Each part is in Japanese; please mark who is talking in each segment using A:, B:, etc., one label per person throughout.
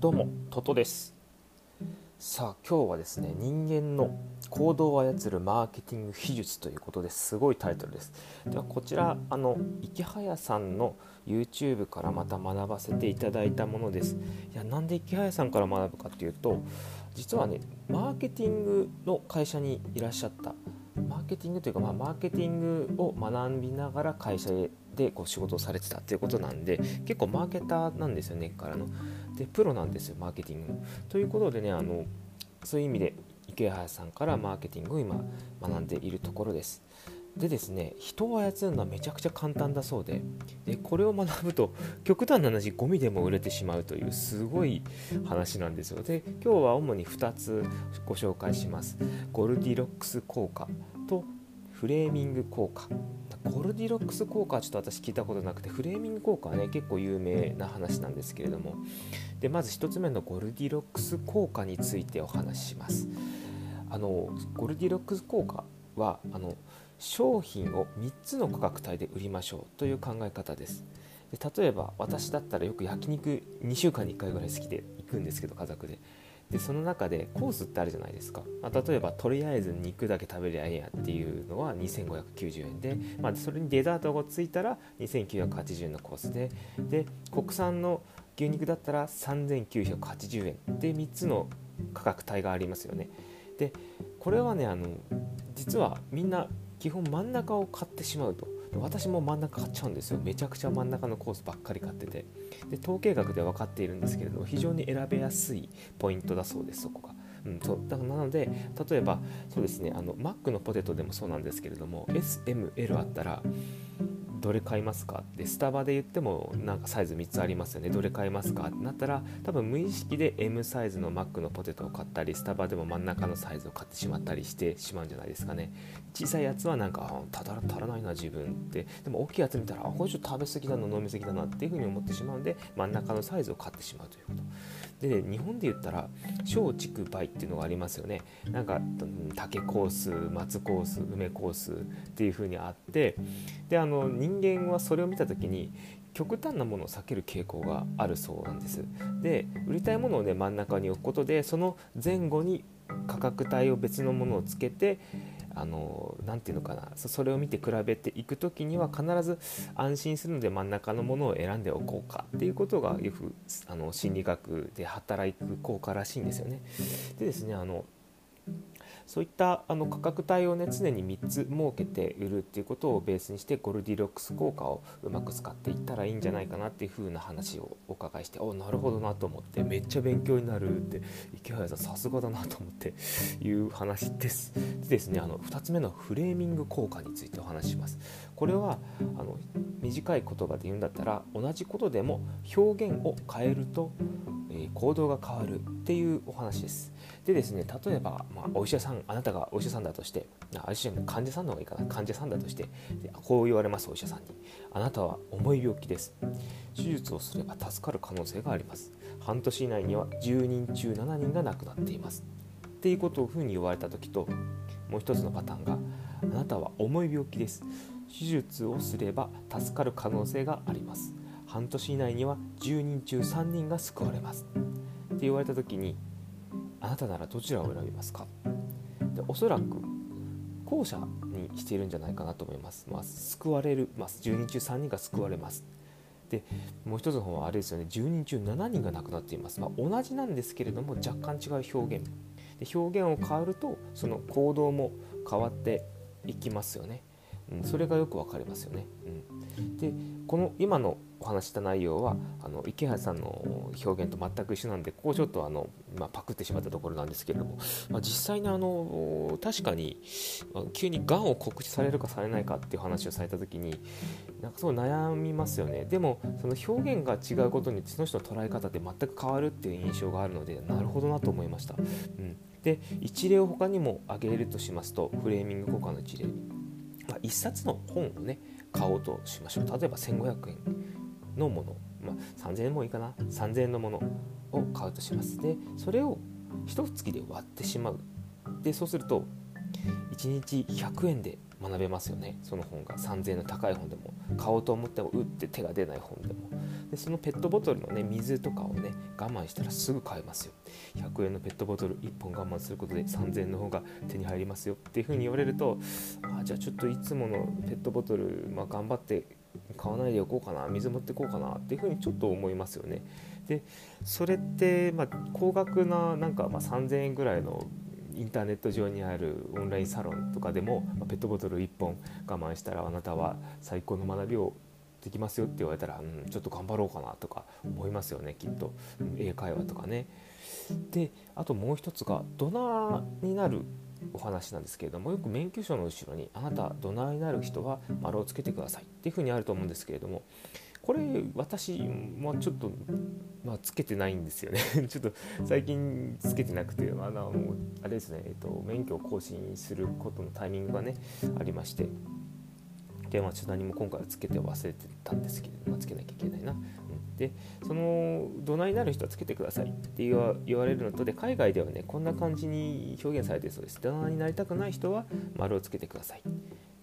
A: どうもトトです。さあ今日はですね人間の行動を操るマーケティング秘術ということです。ごいタイトルです。ではこちらあの池早さんの YouTube からまた学ばせていただいたものです。いやなんで池早さんから学ぶかっていうと実はねマーケティングの会社にいらっしゃった。マーケティングというか、まあ、マーケティングを学びながら会社でこう仕事をされてたっていうことなんで結構マーケターなんですよねからの。でプロなんですよマーケティング。ということでねあのそういう意味で池原さんからマーケティングを今学んでいるところです。でですね人を操るのはめちゃくちゃ簡単だそうででこれを学ぶと極端な話ゴミでも売れてしまうというすごい話なんですよ。で今日は主に2つご紹介します。ゴルディロックス効果とフレーミング効果。ゴルディロックス効果はちょっと私聞いたことなくてフレーミング効果はね結構有名な話なんですけれども。でまず1つ目のゴルディロックス効果についてお話しします。あのゴルディロックス効果はあの商品を3つの価格帯で売りましょうという考え方です。で例えば私だったらよく焼肉2週間に1回ぐらい好きで行くんですけど家族で。でその中でコースってあるじゃないですか、まあ、例えばとりあえず肉だけ食べりゃええやっていうのは2590円で、まあ、それにデザートがついたら2980円のコースでで国産の牛肉だったら3980円で3つの価格帯がありますよね。でこれはねあの実はみんな基本真ん中を買ってしまうと。私も真ん中買っちゃうんですよ。めちゃくちゃ真ん中のコースばっかり買ってて。で統計学で分かっているんですけれど非常に選べやすいポイントだそうですそこが。うん、そう。だからなので例えばそうですねあのマックのポテトでもそうなんですけれども SML あったらどれ買いますか？ってスタバで言ってもなんかサイズ3つありますよね。どれ買いますか？ってなったら多分無意識で M サイズのマックのポテトを買ったりスタバでも真ん中のサイズを買ってしまったりしてしまうんじゃないですかね。小さいやつはなんかただ足らないな自分って。でも大きいやつ見たらあこれちょっと食べ過ぎだな飲み過ぎだなっていうふうに思ってしまうんで真ん中のサイズを買ってしまうということで、日本で言ったら松竹梅っていうのがありますよね。なんか竹コース松コース梅コースっていう風にあってであの人間はそれを見た時に極端なものを避ける傾向があるそうなんです。で売りたいものをね真ん中に置くことでその前後に価格帯を別のものをつけてあのなていうのかなそれを見て比べていく時には必ず安心するので真ん中のものを選んでおこうかっていうことがよくあの心理学で働く効果らしいんですよね。でですねあのそういったあの価格帯をね常に3つ設けて売るっていうことをベースにしてゴルディロックス効果をうまく使っていったらいいんじゃないかなっていう風な話をお伺いしておなるほどなと思ってめっちゃ勉強になるって池原さんさすがだなと思っていう話です。でですねあの2つ目のフレーミング効果についてお話しします。これはあの短い言葉で言うんだったら同じことでも表現を変えると、え、行動が変わるっていうお話です。でですね例えば、まあ、お医者さんあなたがお医者さんだとしてあ医者患者さんの方がいいかな患者さんだとしてこう言われますお医者さんに。あなたは重い病気です。手術をすれば助かる可能性があります。半年以内には10人中7人が亡くなっています。っていうことをふうに言われた時ともう一つのパターンがあなたは重い病気です。手術をすれば助かる可能性があります。半年以内には10人中3人が救われます。って言われた時にあなたならどちらを選びますか？でおそらく後者にしているんじゃないかなと思います。まあ、救われる、まあ、10人中3人が救われます。でもう一つの方はあれですよね。10人中7人が亡くなっています、まあ、同じなんですけれども若干違う表現。で表現を変わるとその行動も変わっていきますよね、うん、それがよくわかりますよね、うん、でこの今のお話した内容はあの池原さんの表現と全く一緒なんでここちょっとあの、まあ、パクってしまったところなんですけれども、まあ、実際にあの確かに急にがんを告知されるかされないかっていう話をされた時になんかそう悩みますよね。でもその表現が違うことにその人の捉え方って全く変わるっていう印象があるのでなるほどなと思いました。うん。で一例を他にも挙げるとしますとフレーミング効果の一例、まあ、1冊の本をね買おうとしましょう。例えば1500円のもの、まあ、3000円もいいかな。3000円のものを買うとします。でそれを一月で割ってしまう。でそうすると1日100円で学べますよね。その本が。3000円の高い本でも。買おうと思っても打って手が出ない本でも。でそのペットボトルのね水とかをね我慢したらすぐ買えますよ。100円のペットボトル1本我慢することで3000円の方が手に入りますよっていうふうに言われるとあじゃあちょっといつものペットボトル、まあ、頑張って買わないでおこうかな水持ってこうかなっていうふうにちょっと思いますよね。でそれって、まあ、高額ななんかまあ3000円ぐらいのインターネット上にあるオンラインサロンとかでも、まあ、ペットボトル1本我慢したらあなたは最高の学びをできますよって言われたら、うん、ちょっと頑張ろうかなとか思いますよねきっと、英会話とかね。であともう一つがドナーになるお話なんですけれどもよく免許証の後ろに「あなたドナーになる人は丸をつけてください」っていうふうにあると思うんですけれどもこれ私もちょっと、まあ、つけてないんですよね。ちょっと最近つけてなくてあのあれですね、えっと、免許を更新することのタイミングがねありまして。で、まあ、ちょっと何も今回はつけて忘れてたんですけど、まあ、つけなきゃいけないな。うん、でその土台になる人はつけてくださいって言われるのとで海外ではねこんな感じに表現されてるそうです。土台になりたくない人は丸をつけてください。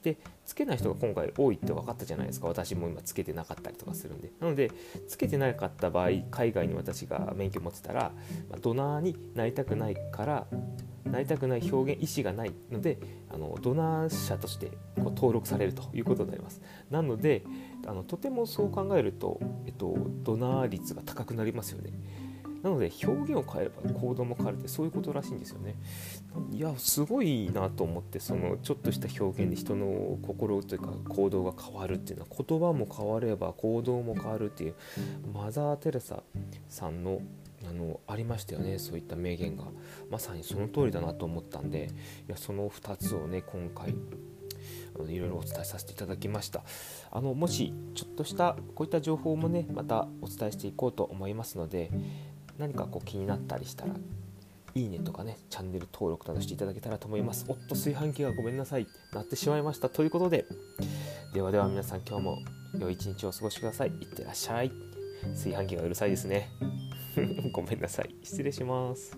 A: でつけない人が今回多いって分かったじゃないですか私も今つけてなかったりとかするんでなのでつけてなかった場合海外に私が免許持ってたら、まあ、ドナーになりたくないからなりたくない表現意思がないのであのドナー者としてこう登録されるということになります。なのであのとてもそう考えると、えっと、ドナー率が高くなりますよね。なので表現を変えれば行動も変わるってそういうことらしいんですよね。いやすごいなと思ってそのちょっとした表現で人の心というか行動が変わるっていうのは言葉も変われば行動も変わるっていうマザー・テレサさんのあのありましたよねそういった名言が。まさにその通りだなと思ったんでいやその2つをね今回いろいろお伝えさせていただきました。あのもしちょっとしたこういった情報もねまたお伝えしていこうと思いますので何かこう気になったりしたらいいねとかねチャンネル登録などしていただけたらと思います。おっと炊飯器がごめんなさいなってしまいました。ということでではでは皆さん今日も良い一日をお過ごしください。いってらっしゃい。炊飯器がうるさいですね。ごめんなさい。失礼します。